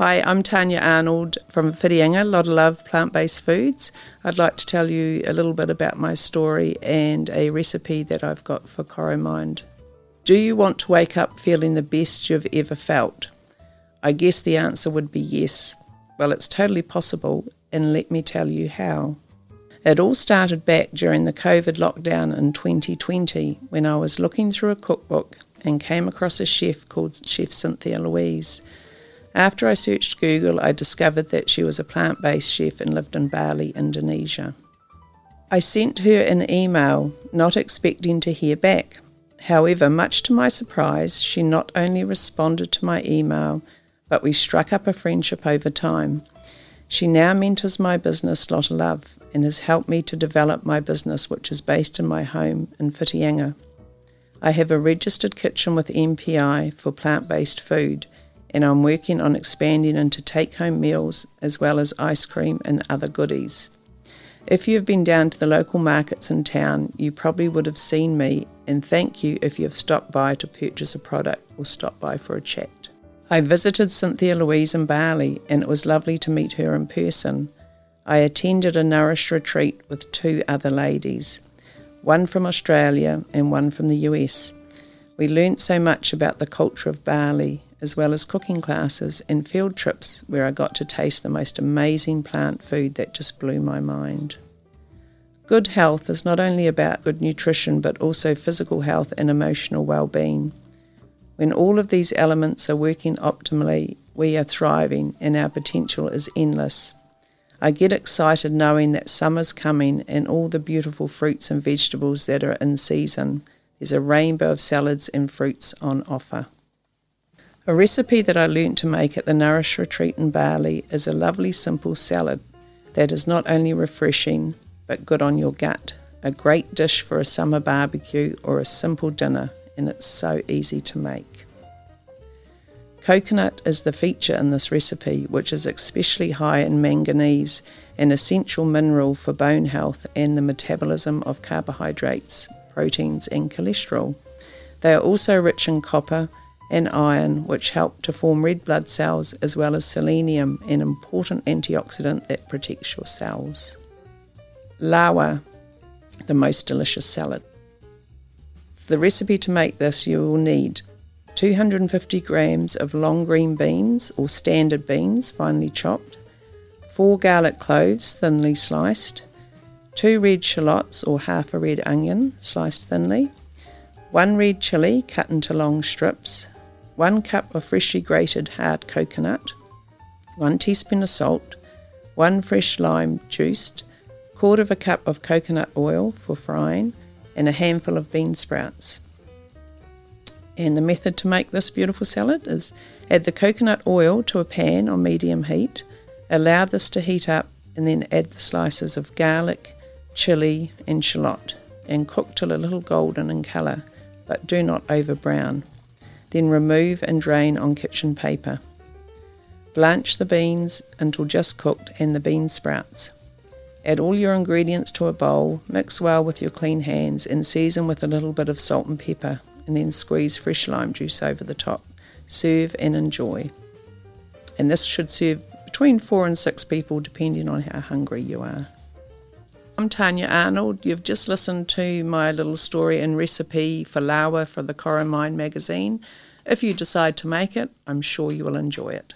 Hi, I'm Tanya Arnold from Whitianga, Lot of Love Plant Based Foods. I'd like to tell you a little bit about my story and a recipe that I've got for Coromind. Do you want to wake up feeling the best you've ever felt? I guess the answer would be yes. Well, it's totally possible, and let me tell you how. It all started back during the COVID lockdown in 2020 when I was looking through a cookbook and came across a chef called Chef Cynthia Louise. After I searched Google, I discovered that she was a plant based chef and lived in Bali, Indonesia. I sent her an email, not expecting to hear back. However, much to my surprise, she not only responded to my email, but we struck up a friendship over time. She now mentors my business, Lot of Love, and has helped me to develop my business, which is based in my home in Whitianga. I have a registered kitchen with MPI for plant based food and I'm working on expanding into take home meals as well as ice cream and other goodies. If you've been down to the local markets in town, you probably would have seen me, and thank you if you've stopped by to purchase a product or stop by for a chat. I visited Cynthia Louise in Bali, and it was lovely to meet her in person. I attended a Nourish retreat with two other ladies, one from Australia and one from the US. We learnt so much about the culture of Bali as well as cooking classes and field trips where I got to taste the most amazing plant food that just blew my mind. Good health is not only about good nutrition but also physical health and emotional well-being. When all of these elements are working optimally, we are thriving and our potential is endless. I get excited knowing that summer's coming and all the beautiful fruits and vegetables that are in season. There's a rainbow of salads and fruits on offer. A recipe that I learnt to make at the Nourish Retreat in Bali is a lovely simple salad that is not only refreshing but good on your gut. A great dish for a summer barbecue or a simple dinner, and it's so easy to make. Coconut is the feature in this recipe, which is especially high in manganese, an essential mineral for bone health and the metabolism of carbohydrates, proteins, and cholesterol. They are also rich in copper, and iron, which help to form red blood cells, as well as selenium, an important antioxidant that protects your cells. Lawar, the most delicious salad. For the recipe to make this, you will need 250 grams of long green beans or standard beans, finely chopped, 4 garlic cloves, thinly sliced, 2 red shallots or half a red onion, sliced thinly, 1 red chilli cut into long strips, 1 cup of freshly grated hard coconut, 1 teaspoon of salt, 1 fresh lime juiced, quarter of a cup of coconut oil for frying, and a handful of bean sprouts. And the method to make this beautiful salad is add the coconut oil to a pan on medium heat, allow this to heat up, and then add the slices of garlic, chili, and shallot, and cook till a little golden in colour, but do not over brown. Then remove and drain on kitchen paper. Blanch the beans until just cooked and the bean sprouts. Add all your ingredients to a bowl, mix well with your clean hands, and season with a little bit of salt and pepper, and then squeeze fresh lime juice over the top. Serve and enjoy. And this should serve between four and six people, depending on how hungry you are. I'm Tanya Arnold. You've just listened to my little story and recipe for lawar for the Coromind magazine. If you decide to make it, I'm sure you will enjoy it.